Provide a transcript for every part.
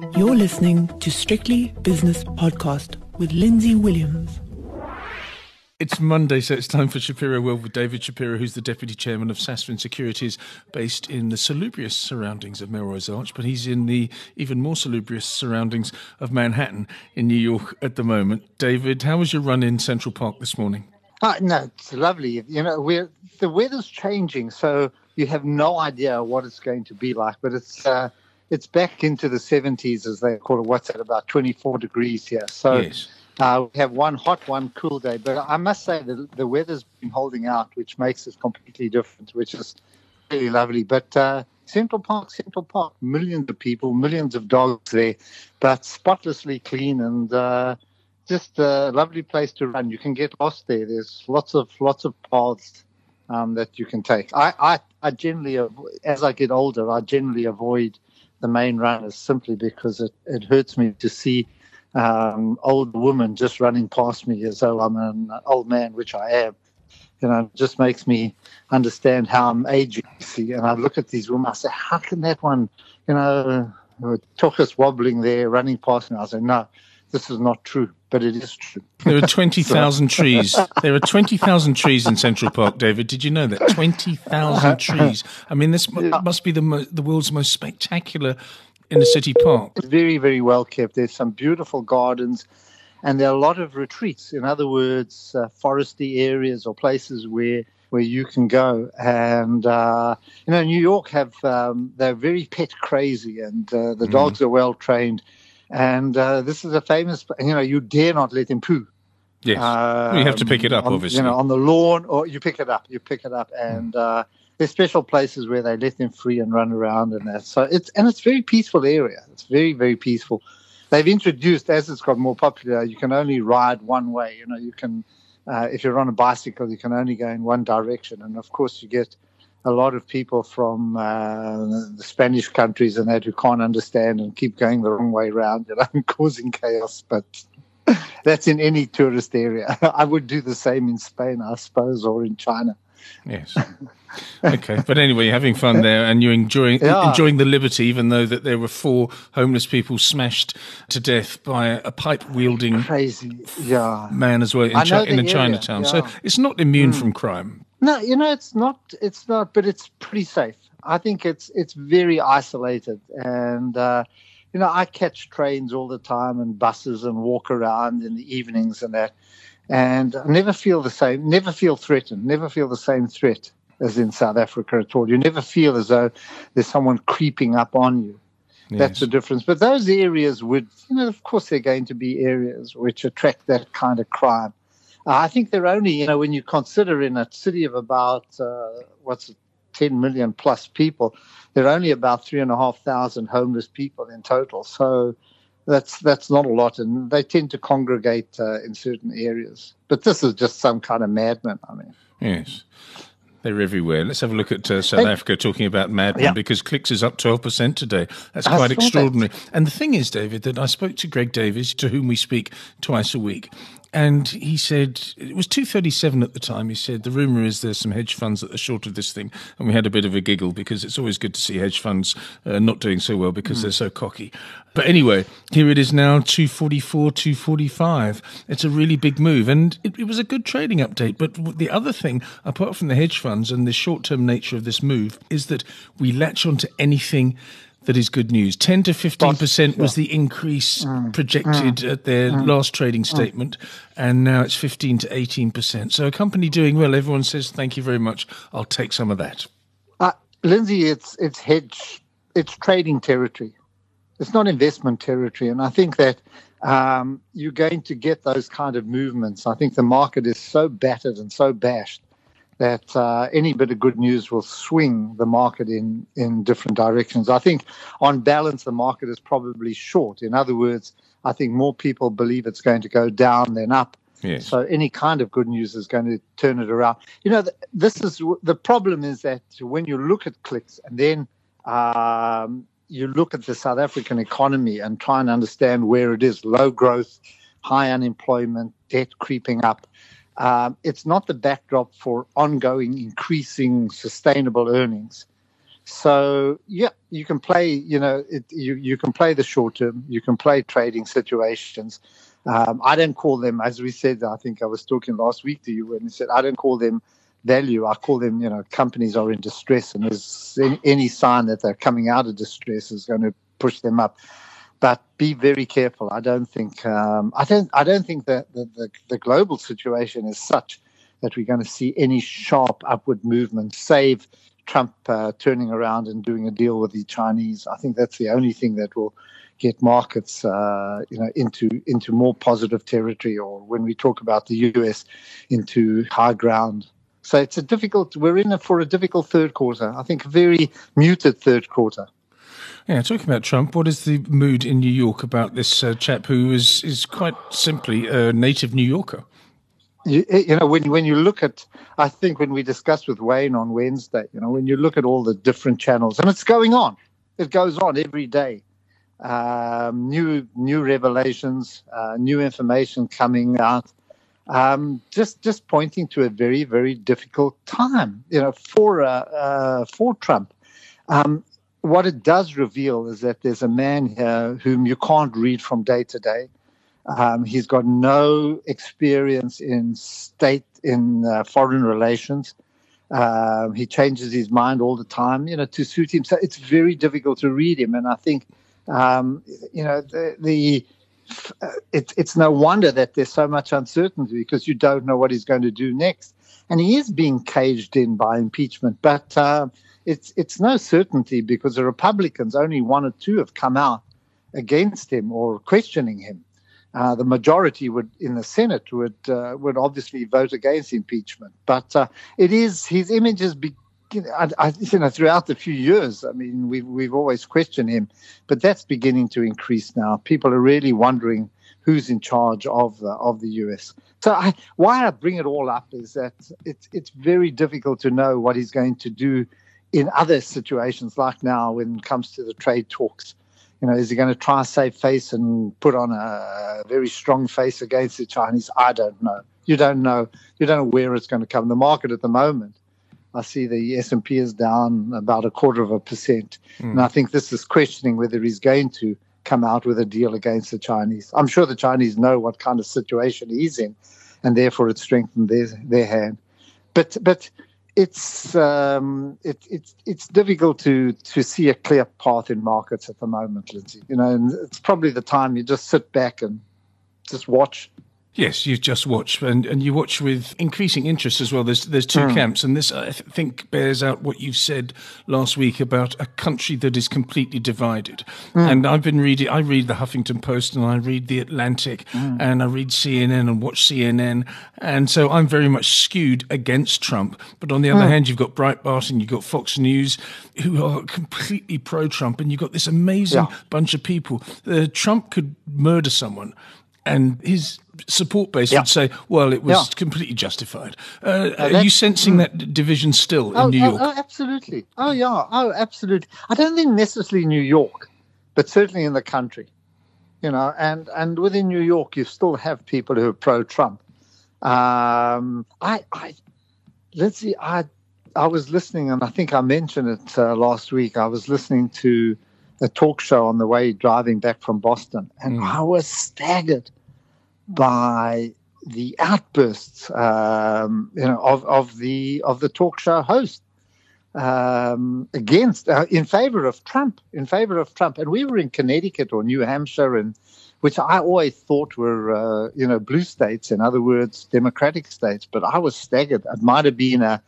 You're listening to Strictly Business Podcast with Lindsay Williams. It's Monday, so it's time for Shapiro World with David Shapiro, who's the Deputy Chairman of Sasfin Securities, based in the salubrious surroundings of Melrose Arch, but he's in the even more salubrious surroundings of Manhattan in New York at the moment. David, how was your run in Central Park this morning? Uh, no, it's lovely. You know, we're, the weather's changing, so you have no idea what it's going to be like, but it's. Uh, it's back into the 70s, as they call it. What's that? About 24 degrees here. So yes. Uh, we have one hot, one cool day, but I must say the the weather's been holding out, which makes it completely different, which is really lovely. But uh, Central Park, Central Park, millions of people, millions of dogs there, but spotlessly clean and uh, just a lovely place to run. You can get lost there. There's lots of lots of paths um, that you can take. I, I, I generally, as I get older, I generally avoid the main runners simply because it, it hurts me to see um, old woman just running past me as though I'm an old man, which I am. You know, it just makes me understand how I'm aging. See, and I look at these women, I say, how can that one, you know, talk us wobbling there, running past me? I say, no, this is not true, but it is true. There are 20,000 trees. There are 20,000 trees in Central Park, David. Did you know that? 20,000 trees. I mean, this must be the, mo- the world's most spectacular in the city park. It's very, very well kept. There's some beautiful gardens, and there are a lot of retreats. In other words, uh, foresty areas or places where where you can go. And uh, you know, New York have um, they're very pet crazy, and uh, the mm. dogs are well trained. And uh, this is a famous. You know, you dare not let him poo. Yes, um, you have to pick it up, on, obviously. You know, on the lawn, or you pick it up. You pick it up, and mm there's special places where they let them free and run around and that. So it's and it's very peaceful area. It's very very peaceful. They've introduced as it's got more popular, you can only ride one way. You know, you can uh, if you're on a bicycle, you can only go in one direction, and of course you get a lot of people from uh, the Spanish countries and that who can't understand and keep going the wrong way around, you know, causing chaos. But that's in any tourist area. I would do the same in Spain, I suppose, or in China. Yes. okay, but anyway, you're having fun there, and you're enjoying yeah. enjoying the liberty, even though that there were four homeless people smashed to death by a pipe wielding crazy yeah. man as well in, Chi- in a Chinatown. Yeah. So it's not immune mm. from crime. No, you know it's not. It's not, but it's pretty safe. I think it's it's very isolated, and uh, you know I catch trains all the time and buses and walk around in the evenings and that and I never feel the same, never feel threatened, never feel the same threat as in South Africa at all. You never feel as though there's someone creeping up on you. Yes. That's the difference. But those areas would, you know, of course, they're going to be areas which attract that kind of crime. Uh, I think they're only, you know, when you consider in a city of about, uh, what's it, 10 million plus people, there are only about three and a half thousand homeless people in total. So, that's that's not a lot, and they tend to congregate uh, in certain areas. But this is just some kind of madman. I mean, yes. They're everywhere. Let's have a look at uh, South hey. Africa talking about madmen yeah. because Clicks is up 12% today. That's quite extraordinary. That. And the thing is, David, that I spoke to Greg Davies, to whom we speak twice a week, and he said it was 237 at the time he said the rumor is there's some hedge funds that are short of this thing. And we had a bit of a giggle because it's always good to see hedge funds uh, not doing so well because mm. they're so cocky. But anyway here it is now 244 245 it's a really big move. And it, it was a good trading update. But the other thing apart from the hedge funds and the short-term nature of this move is that we latch onto anything that is good news. 10 to 15% was the increase mm, projected mm, at their mm, last trading statement, and now it's 15 to 18%. So a company doing well, everyone says, thank you very much, I'll take some of that. Uh, Lindsay, it's, it's hedge, it's trading territory. It's not investment territory. And I think that um, you're going to get those kind of movements. I think the market is so battered and so bashed that uh, any bit of good news will swing the market in, in different directions. I think, on balance, the market is probably short. In other words, I think more people believe it's going to go down than up. Yes. So any kind of good news is going to turn it around. You know, this is the problem is that when you look at Clicks and then um, you look at the South African economy and try and understand where it is low growth, high unemployment, debt creeping up um, it's not the backdrop for ongoing, increasing, sustainable earnings. So yeah, you can play. You know, it, you you can play the short term. You can play trading situations. Um, I don't call them, as we said. I think I was talking last week to you when you said I don't call them value. I call them, you know, companies are in distress, and there's any, any sign that they're coming out of distress is going to push them up. But be very careful. I don't think um, I don't I don't think that the, the, the global situation is such that we're going to see any sharp upward movement, save Trump uh, turning around and doing a deal with the Chinese. I think that's the only thing that will get markets, uh, you know, into into more positive territory, or when we talk about the U.S. into high ground. So it's a difficult. We're in a, for a difficult third quarter. I think a very muted third quarter. Yeah, talking about Trump, what is the mood in New York about this uh, chap who is is quite simply a native New Yorker? You, you, know, when when you look at, I think when we discussed with Wayne on Wednesday, you know, when you look at all the different channels, and it's going on, it goes on every day. Um, new new revelations, uh, new information coming out, um, just just pointing to a very very difficult time, you know, for uh, uh, for Trump. Um, what it does reveal is that there's a man here whom you can't read from day to day. Um, he's got no experience in state in uh, foreign relations. Um, he changes his mind all the time, you know, to suit him. So it's very difficult to read him. And I think, um, you know, the, the uh, it, it's no wonder that there's so much uncertainty because you don't know what he's going to do next. And he is being caged in by impeachment, but uh, it's it's no certainty because the Republicans only one or two have come out against him or questioning him. Uh, the majority would in the Senate would uh, would obviously vote against impeachment, but uh, it is his image has been. I, I, you know, throughout the few years, I mean, we've we've always questioned him, but that's beginning to increase now. People are really wondering who's in charge of uh, of the U.S. So, I, why I bring it all up is that it's it's very difficult to know what he's going to do in other situations, like now when it comes to the trade talks you know, is he going to try to save face and put on a very strong face against the Chinese? I don't know. You don't know. You don't know where it's going to come. The market at the moment, I see the S and P is down about a quarter of a percent, mm. and I think this is questioning whether he's going to come out with a deal against the Chinese. I'm sure the Chinese know what kind of situation he's in, and therefore it strengthened their their hand. But but it's um, it, it's it's difficult to to see a clear path in markets at the moment, Lindsay. You know, and it's probably the time you just sit back and just watch Yes, you just watch, and, and you watch with increasing interest as well. There's there's two mm. camps, and this I think bears out what you said last week about a country that is completely divided. Mm. And I've been reading, I read the Huffington Post, and I read the Atlantic, mm. and I read CNN and watch CNN, and so I'm very much skewed against Trump. But on the other hmm. hand, you've got Breitbart and you've got Fox News, who are completely pro-Trump, and you've got this amazing yeah. bunch of people. Uh, Trump could murder someone and his support base yeah. would say, "Well, it was yeah. completely justified." Uh, uh, are you sensing mm. that division still in oh, New York? Oh, oh, absolutely. Oh, yeah. Oh, absolutely. I don't think necessarily New York, but certainly in the country. You know, and and within New York, you still have people who are pro-Trump. Um, I, I, let's see. I, I was listening, and I think I mentioned it uh, last week. I was listening to a talk show on the way driving back from Boston, and mm. I was staggered by the outbursts, um, you know, of, of the of the talk show host um, against, uh, in favor of Trump, in favor of Trump. And we were in Connecticut or New Hampshire, and which I always thought were, uh, you know, blue states, in other words, democratic states. But I was staggered. It might have been a,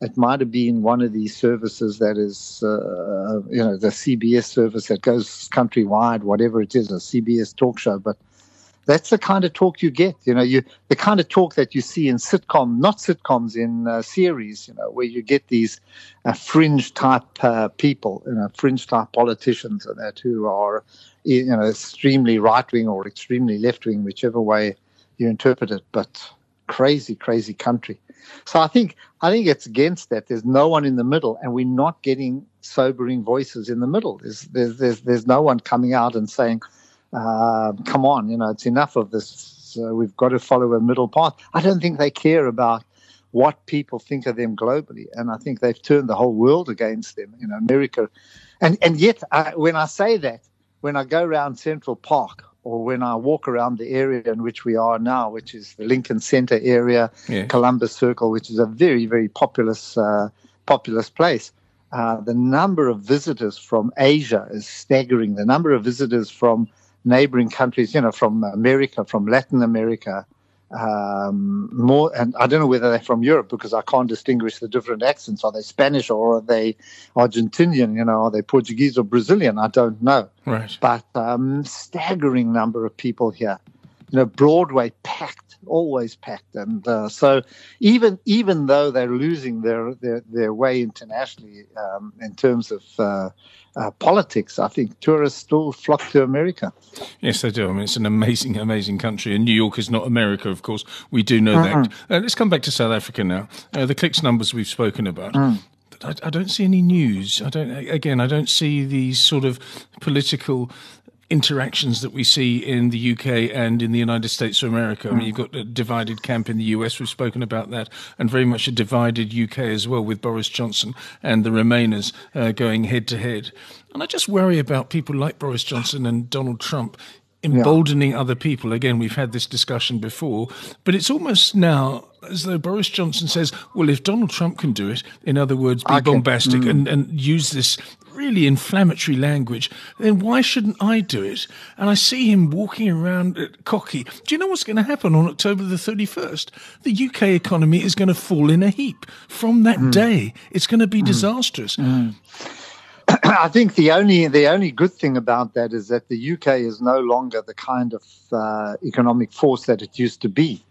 it might have been one of these services that is, uh, you know, the CBS service that goes countrywide, whatever it is, a CBS talk show. But that's the kind of talk you get. You know, you the kind of talk that you see in sitcom, not sitcoms, in uh, series. You know, where you get these uh, fringe type uh, people, you know, fringe type politicians, and that who are, you know, extremely right wing or extremely left wing, whichever way you interpret it. But crazy, crazy country. So I think I think it's against that. There's no one in the middle, and we're not getting sobering voices in the middle. There's there's there's, there's no one coming out and saying uh, come on, you know, it's enough of this. Uh, we've got to follow a middle path. I don't think they care about what people think of them globally. And I think they've turned the whole world against them. You know, America, and and yet I, when I say that, when I go around Central Park or when I walk around the area in which we are now, which is the Lincoln Center area, yeah. Columbus Circle, which is a very very populous uh, populous place. Uh, the number of visitors from Asia is staggering. The number of visitors from neighboring countries, you know, from America, from Latin America, um, more, and I don't know whether they're from Europe because I can't distinguish the different accents. Are they Spanish or are they Argentinian? You know, are they Portuguese or Brazilian? I don't know. Right. But um, staggering number of people here. You know, Broadway always packed, and uh, so even even though they're losing their their, their way internationally um, in terms of uh, uh, politics, I think tourists still flock to America. Yes, they do. I mean, it's an amazing, amazing country, and New York is not America, of course. We do know mm-hmm. that. Uh, let's come back to South Africa now. Uh, the Clicks numbers we've spoken about. Mm. I, I, don't see any news. I don't. Again, I don't see these sort of political interactions that we see in the UK and in the United States of America. I mean, you've got a divided camp in the US, we've spoken about that, and very much a divided UK as well, with Boris Johnson and the Remainers uh, going head to head. And I just worry about people like Boris Johnson and Donald Trump emboldening yeah. other people. Again, we've had this discussion before, but it's almost now as though Boris Johnson says, well, if Donald Trump can do it, in other words, be bombastic mm. and, and use this really inflammatory language, then why shouldn't I do it? And I see him walking around cocky. Do you know what's going to happen on October the 31st? The UK economy is going to fall in a heap. From that mm. day, it's going to be mm. disastrous. Mm. I think the only the only good thing about that is that the UK is no longer the kind of uh, economic force that it used to be.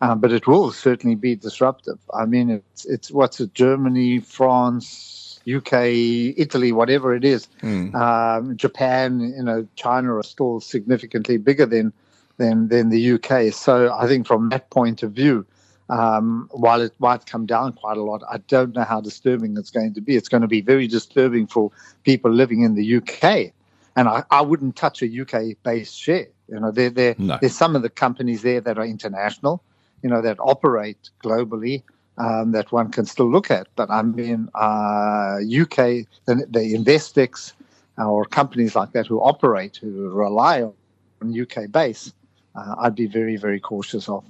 Uh, but it will certainly be disruptive. I mean, it's it's what's it? Germany, France, UK, Italy, whatever it is, mm. um, Japan, you know, China are still significantly bigger than than than the UK. So I think from that point of view, um, while it might come down quite a lot, I don't know how disturbing it's going to be. It's going to be very disturbing for people living in the UK, and I, I wouldn't touch a UK-based share. You know, there there no. there's some of the companies there that are international, you know, that operate globally um, that one can still look at. But I mean, uh, UK, the, the Investecs or companies like that who operate, who rely on UK base, uh, I'd be very, very cautious of.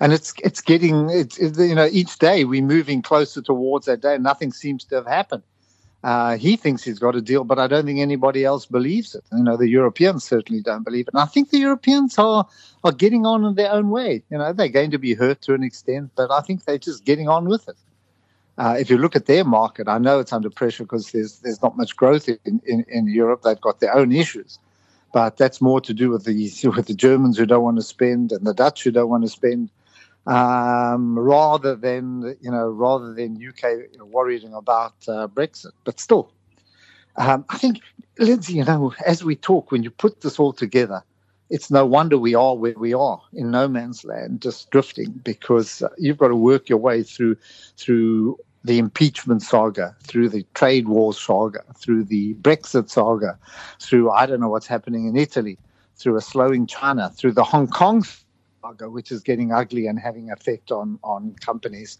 And it's it's getting it's, you know each day we're moving closer towards that day. Nothing seems to have happened. Uh, he thinks he's got a deal, but I don't think anybody else believes it. You know, the Europeans certainly don't believe it. And I think the Europeans are are getting on in their own way. You know, they're going to be hurt to an extent, but I think they're just getting on with it. Uh, if you look at their market, I know it's under pressure because there's there's not much growth in, in, in Europe. They've got their own issues, but that's more to do with the with the Germans who don't want to spend and the Dutch who don't want to spend um, rather than you know rather than UK you know, worrying about uh, Brexit. But still, um, I think Lindsay, you know, as we talk, when you put this all together, it's no wonder we are where we are in no man's land, just drifting, because you've got to work your way through through the impeachment saga, through the trade war saga, through the Brexit saga, through I don't know what's happening in Italy, through a slowing China, through the Hong Kong which is getting ugly and having effect on on companies.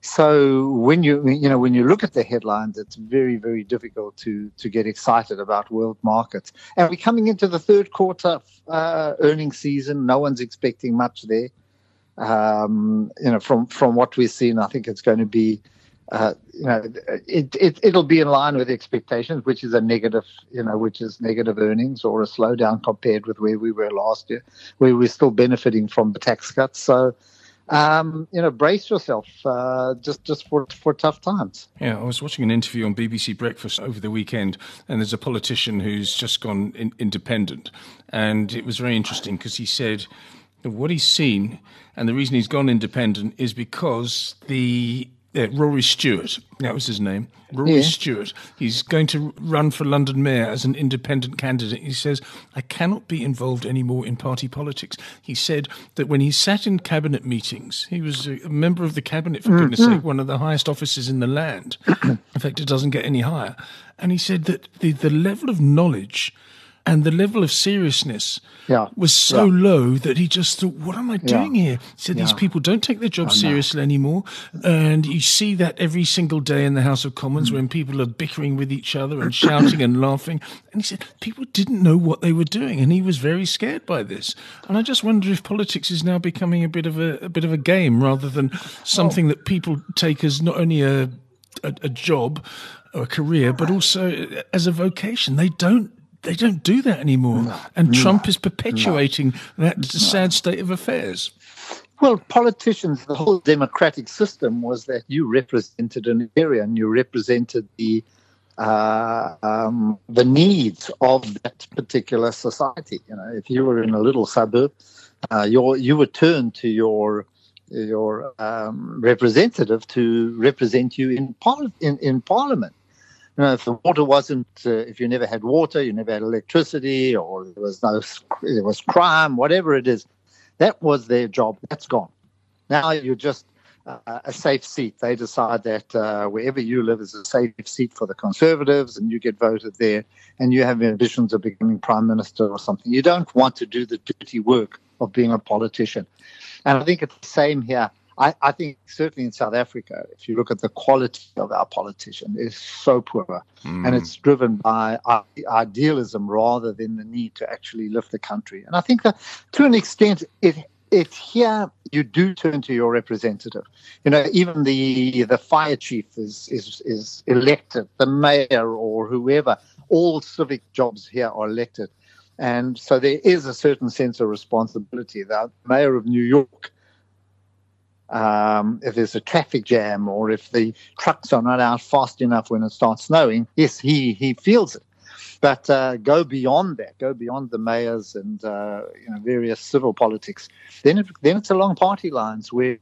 So when you you know when you look at the headlines, it's very very difficult to to get excited about world markets. And we're coming into the third quarter uh, earnings season. No one's expecting much there. Um, you know, from from what we've seen, I think it's going to be uh, you know, it, it, it'll be in line with expectations, which is a negative, you know, which is negative earnings or a slowdown compared with where we were last year, where we're still benefiting from the tax cuts. So, um, you know, brace yourself uh, just just for for tough times. Yeah, I was watching an interview on BBC Breakfast over the weekend, and there's a politician who's just gone in, independent, and it was very interesting because he said what he's seen, and the reason he's gone independent is because the yeah, Rory Stewart. That was his name. Rory yeah. Stewart. He's going to run for London Mayor as an independent candidate. He says, I cannot be involved anymore in party politics. He said that when he sat in cabinet meetings, he was a member of the cabinet, for mm-hmm. goodness sake, one of the highest offices in the land. in fact, it doesn't get any higher. And he said that the, the level of knowledge and the level of seriousness yeah. was so yeah. low that he just thought, "What am I doing yeah. here?" He said, "These people don't take their job seriously anymore," and you see that every single day in the House of Commons mm. when people are bickering with each other and shouting and laughing. And he said people didn't know what they were doing, and he was very scared by this. And I just wonder if politics is now becoming a bit of a, a bit of a game rather than something that people take as not only a a, a job or a career, but also as a vocation. They don't they don't do that anymore. No, and no, Trump is perpetuating no, that sad state of affairs. Well, politicians, the whole democratic system was that you represented an area and you represented the uh, um, the needs of that particular society. You know, if you were in a little suburb, uh, you would turn to your your um, representative to represent you in, par- in, in parliament. You know, if the water wasn't, uh, if you never had water, you never had electricity, or there was no, there was crime, whatever it is, that was their job. That's gone. Now you're just uh, a safe seat. They decide that uh, wherever you live is a safe seat for the Conservatives, and you get voted there, and you have ambitions of becoming prime minister or something. You don't want to do the dirty work of being a politician. And I think it's the same here. I, I, think certainly in South Africa, if you look at the quality of our politician, is so poor, mm. and it's driven by idealism rather than the need to actually lift the country. And I think that to an extent, it it here you do turn to your representative. You know, even the the fire chief is is is elected, the mayor or whoever. All civic jobs here are elected. And so there is a certain sense of responsibility. The mayor of New York, um, if there's a traffic jam or if the trucks are not out fast enough when it starts snowing, yes, he, he feels it. But uh, go beyond that, go beyond the mayors and uh, you know, various civil politics. Then, it, then it's along party lines where,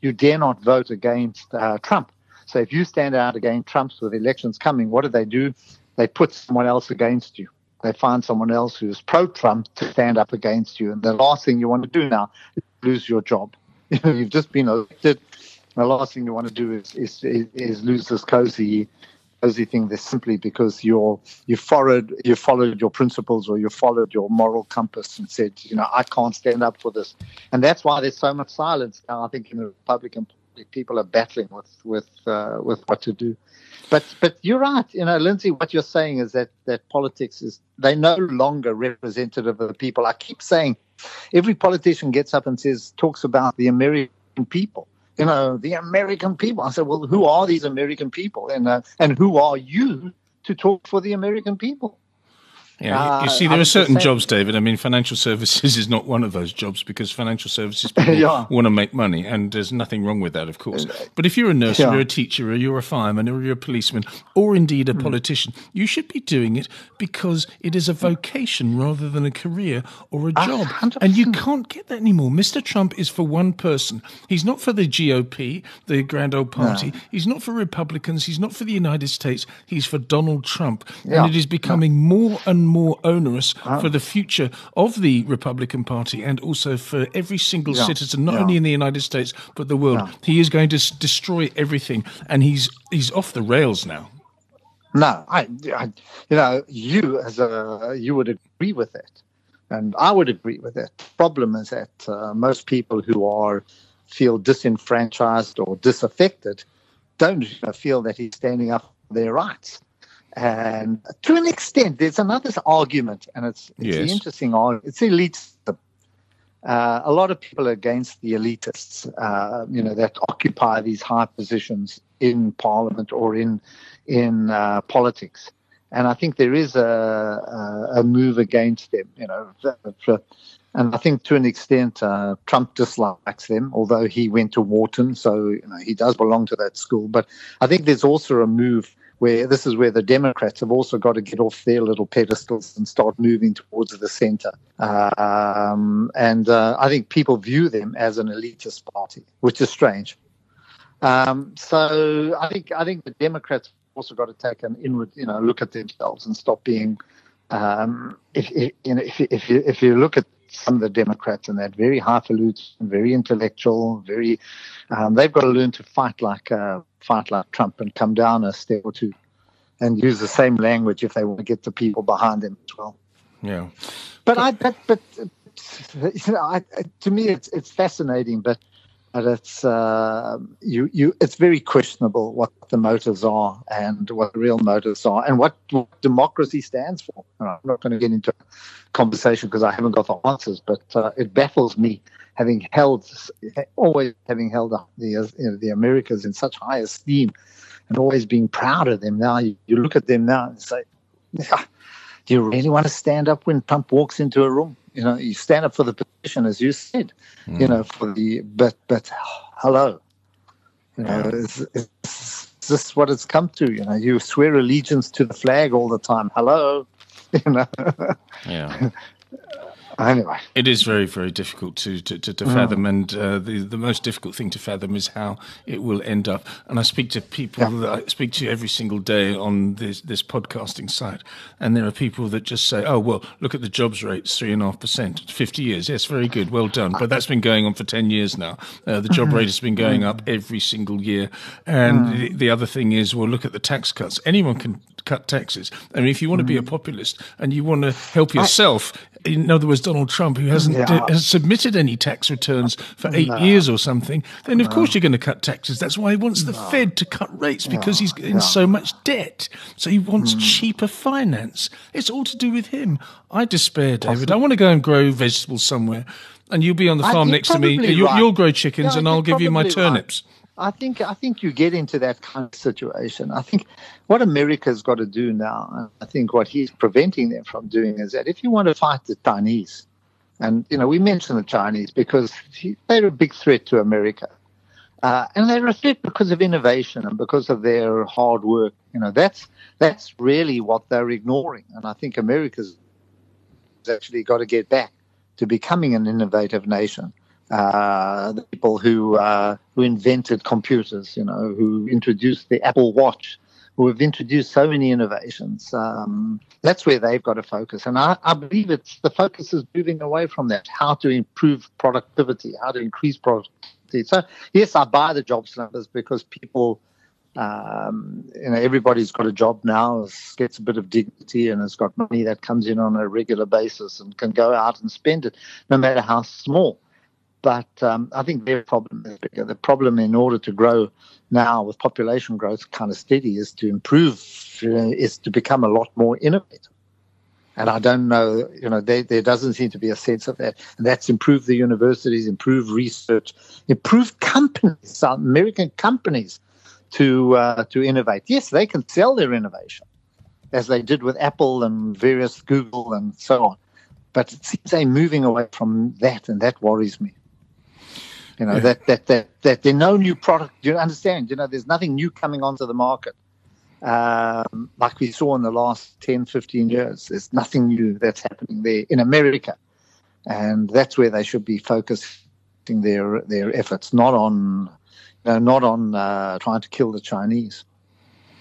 you dare not vote against uh, Trump. So if you stand out against Trump with elections coming, what do they do? They put someone else against you they find someone else who's pro Trump to stand up against you. And the last thing you want to do now is lose your job. You know, you've just been elected. The last thing you want to do is is, is lose this cozy cozy thing This simply because you're you followed you followed your principles or you followed your moral compass and said, you know, I can't stand up for this. And that's why there's so much silence now, I think, in the Republican people are battling with with uh, with what to do. But but you're right. You know, Lindsay, what you're saying is that that politics is they no longer representative of the people. I keep saying, every politician gets up and says talks about the American people. You know, the American people. I said, well, who are these American people, and uh, and who are you to talk for the American people? Yeah, uh, you see, there are certain jobs, David. I mean, financial services is not one of those jobs because financial services people yeah. want to make money, and there's nothing wrong with that, of course. Uh, but if you're a nurse, yeah. or you're a teacher, or you're a fireman, or you're a policeman, or indeed a mm. politician, you should be doing it because it is a vocation rather than a career or a job. 100%. And you can't get that anymore. Mr. Trump is for one person. He's not for the GOP, the grand old party. No. He's not for Republicans. He's not for the United States. He's for Donald Trump. Yeah. And it is becoming more and more onerous oh. for the future of the Republican Party and also for every single yeah. citizen, not yeah. only in the United States but the world. Yeah. He is going to s- destroy everything, and he's he's off the rails now. No, I, I, you know, you as a you would agree with it, and I would agree with it. The problem is that uh, most people who are feel disenfranchised or disaffected don't feel that he's standing up for their rights. And to an extent, there's another argument, and it's, it's yes. interesting argument. It's elitism. Uh, a lot of people are against the elitists, uh, you know, that occupy these high positions in parliament or in in uh, politics. And I think there is a, a, a move against them, you know. For, and I think to an extent, uh, Trump dislikes them, although he went to Wharton, so you know, he does belong to that school. But I think there's also a move where this is where the Democrats have also got to get off their little pedestals and start moving towards the center. Um, and uh, I think people view them as an elitist party, which is strange. Um, so I think I think the Democrats also got to take an inward, you know, look at themselves and stop being. Um, if, if, you know, if, if you if you look at some of the Democrats and that very highfalutin, very intellectual, very. Um, they've got to learn to fight like uh, fight like Trump and come down a step or two, and use the same language if they want to get the people behind them as well. Yeah. But I, but, but you know, I, to me, it's it's fascinating, but but it's uh, you you it's very questionable what the motives are and what the real motives are and what, what democracy stands for. I'm not going to get into conversation because I haven't got the answers, but uh, it baffles me having held always having held the you know, the Americas in such high esteem and always being proud of them. Now you, you look at them now and say, yeah, do you really want to stand up when Trump walks into a room? You know, you stand up for the position, as you said. Mm. You know, for the but but hello, you know, it's, is this what it's come to? You know, you swear allegiance to the flag all the time. Hello, you know. Yeah. anyway, it is very, very difficult to to, to, to mm. fathom, and uh, the the most difficult thing to fathom is how it will end up. And I speak to people yeah. that I speak to every single day on this this podcasting site, and there are people that just say, "Oh, well, look at the jobs rates, three and a half percent, fifty years. Yes, very good, well done." But that's been going on for ten years now. Uh, the job rate has been going up every single year, and mm. the, the other thing is, well, look at the tax cuts. Anyone can cut taxes. I mean, if you want to be a mm. populist and you want to help yourself, in other words, Donald Trump, who hasn't yeah. has submitted any tax returns for eight no. years or something, then of no. course you're going to cut taxes. That's why he wants the no. Fed to cut rates because he's in so much debt. So he wants mm. cheaper finance. It's all to do with him. I despair, David. I want to go and grow vegetables somewhere, and you'll be on the farm next to me. You'll, you'll, grow chickens, and I'll give you my turnips. Right. I think I think you get into that kind of situation. I think what America's got to do now, I think what he's preventing them from doing is that if you want to fight the Chinese, and you know we mention the Chinese because they're a big threat to America, uh, and they're a threat because of innovation and because of their hard work. You know that's that's really what they're ignoring, and I think America's actually got to get back to becoming an innovative nation uh, the people who uh, who invented computers, you know, who introduced the Apple Watch, who have introduced so many innovations. Um, that's where they've got to focus, and I, I, believe it's the focus is moving away from that. How to improve productivity, how to increase productivity. So yes, I buy the jobs numbers because people. Um, you know, everybody's got a job now, gets a bit of dignity, and has got money that comes in on a regular basis and can go out and spend it, no matter how small. But um, I think their problem is bigger. The problem, in order to grow now with population growth kind of steady, is to improve, uh, is to become a lot more innovative. And I don't know, you know, there, there doesn't seem to be a sense of that. And that's improve the universities, improve research, improve companies, American companies to uh, to innovate. Yes, they can sell their innovation, as they did with Apple and various Google and so on. But it seems they're moving away from that, and that worries me. You know, yeah. that, that, that, that there's no new product. You understand? You know, there's nothing new coming onto the market. Um, like we saw in the last 10, 15 years. There's nothing new that's happening there in America. And that's where they should be focusing their their efforts, not on you know, not on uh, trying to kill the Chinese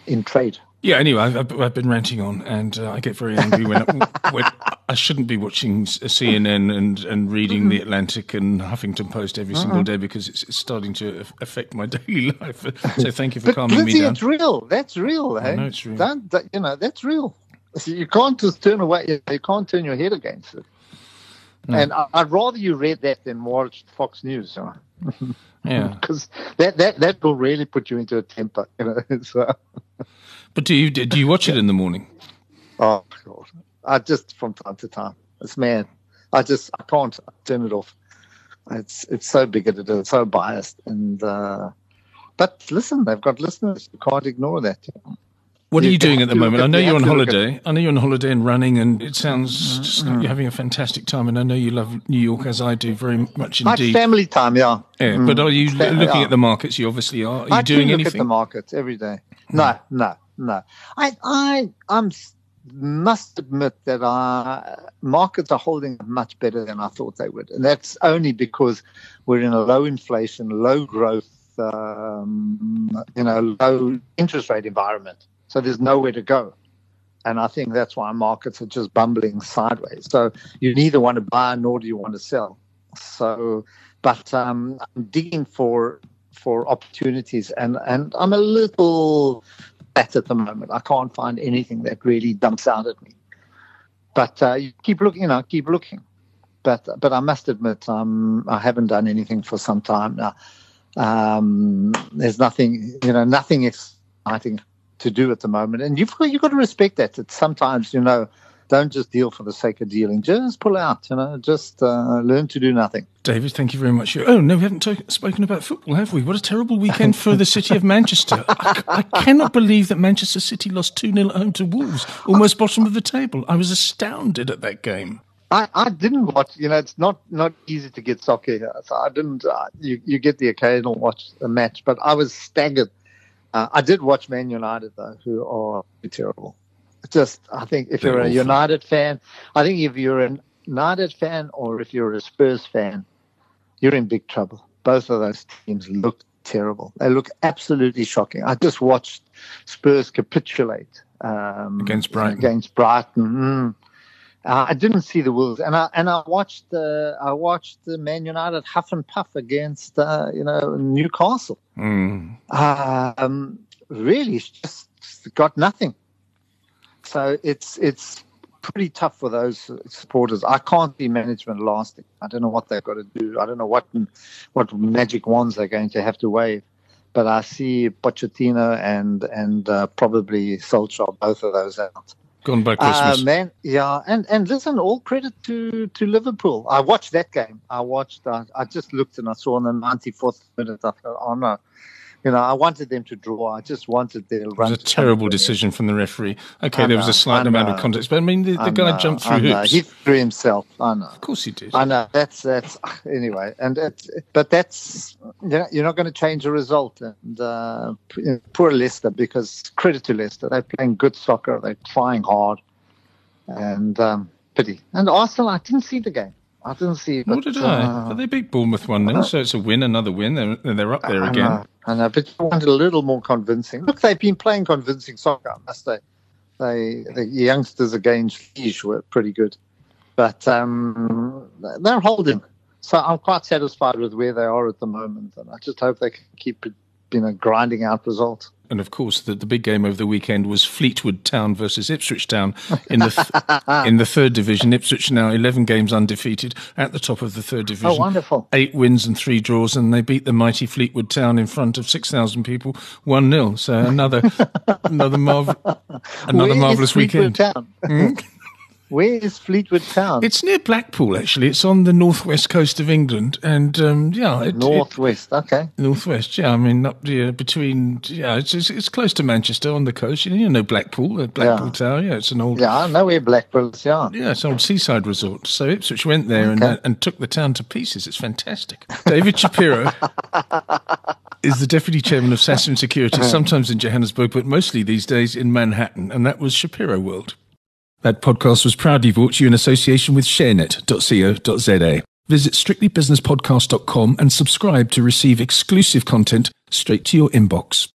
in trade. Yeah. Anyway, I've, I've been ranting on, and uh, I get very angry when, when I shouldn't be watching CNN and, and reading mm-hmm. the Atlantic and Huffington Post every uh-huh. single day because it's, it's, starting to affect my daily life. So thank you for calming me down. It's real. That's real. Hey? Know it's real. That, that, you know, that's real. You can't just turn away. You can't turn your head against it. No. And I, would rather you read that than watch Fox News. yeah, because that, that that will really put you into a temper. You know. so. But do you do you watch it in the morning? Oh God. I just from time to time. It's mad. I just I can't turn it off. It's it's so bigoted and so biased. And uh, but listen, they've got listeners. You can't ignore that. What you are you doing at the moment? I know you're on holiday. I know you're on holiday and running, and it sounds mm-hmm. like you're having a fantastic time. And I know you love New York as I do very much indeed. My family time, yeah. Yeah, mm. but are you looking yeah. at the markets? You obviously are. Are you I doing look anything? at the markets every day. No, mm. no, no. I, I, I'm must admit that our markets are holding much better than I thought they would. And that's only because we're in a low inflation, low growth, um, you know, low interest rate environment. So there's nowhere to go. And I think that's why markets are just bumbling sideways. So you neither want to buy nor do you want to sell. So, but um, I'm digging for for opportunities, and and I'm a little at the moment. I can't find anything that really dumps out at me. but uh, you keep looking, you know, keep looking. But but I must admit, um, I haven't done anything for some time now. Um, there's nothing, you know, nothing exciting to do at the moment, and you've you've got to respect that. That sometimes, you know, don't just deal for the sake of dealing. Just pull out, you know, just uh, learn to do nothing. David, thank you very much. Oh, no, we haven't t- spoken about football, have we? What a terrible weekend for the city of Manchester. I, I, cannot believe that Manchester City lost 2 0 at home to Wolves, almost bottom of the table. I was astounded at that game. I, I didn't watch, you know, it's not, not easy to get soccer here. So I didn't, uh, you, you get the occasional watch a match, but I was staggered. Uh, I did watch Man United, though, who are terrible just I think if you're a United fan, I think if you're a United fan or if you're a Spurs fan, you're in big trouble. Both of those teams look terrible. They look absolutely shocking. I just watched Spurs capitulate um, against Brighton. Against Brighton. Mm. Uh, I didn't see the Wolves, and I and I watched the I watched the Man United huff and puff against uh, you know Newcastle. Mm. Um, really, just got nothing. So it's it's pretty tough for those supporters. I can't see management lasting. I don't know what they've got to do. I don't know what what magic wands they're going to have to wave. But I see Pochettino and and uh, probably Solskjaer, both of those out. Gone by Christmas. Uh, man, yeah, and and listen, all credit to to Liverpool. I watched that game. I watched. Uh, I just looked and I saw in the 94th minute. I thought, oh no, you know, I wanted them to draw. I just wanted their run. It was a terrible decision from the referee. Okay, there was a slight amount of context, but I mean, the, the guy know, jumped through hoops. He threw himself. I know. Of course he did. I know. That's that's anyway, and it's, but that's you know, you're not going to change the result. And uh, poor Leicester, because credit to Leicester, they're playing good soccer. They're trying hard, and um, pity. And Arsenal, I didn't see the game. I didn't see. But, did I? Uh, but they beat Bournemouth one 0 so it's a win, another win, and they're, they're up there I again. Know, I know, but you wanted a little more convincing. Look, they've been playing convincing soccer, must they? They the youngsters against Liège were pretty good, but um, they're holding. So I'm quite satisfied with where they are at the moment, and I just hope they can keep you know grinding out results. And of course, the, the big game over the weekend was Fleetwood Town versus Ipswich Town in the th- in the third division. Ipswich now eleven games undefeated at the top of the third oh, division. Oh, wonderful! Eight wins and three draws, and they beat the mighty Fleetwood Town in front of six thousand people, one 0 So another another marvel another marvelous weekend. Hmm? Where is Fleetwood Town? It's near Blackpool, actually. It's on the northwest coast of England, and um, yeah, it, northwest. It, okay, northwest. Yeah, I mean up yeah, between. Yeah, it's, it's, it's close to Manchester on the coast. You know, Blackpool, uh, Blackpool yeah. Town. Yeah, it's an old. Yeah, I know where Blackpool is. Yeah, yeah, it's an old seaside resort. So Ipswich went there okay. and uh, and took the town to pieces. It's fantastic. David Shapiro. is the deputy chairman of Sasfin Security, sometimes in Johannesburg, but mostly these days in Manhattan, and that was Shapiro World. That podcast was proudly brought to you in association with sharenet.co.za. Visit strictlybusinesspodcast.com and subscribe to receive exclusive content straight to your inbox.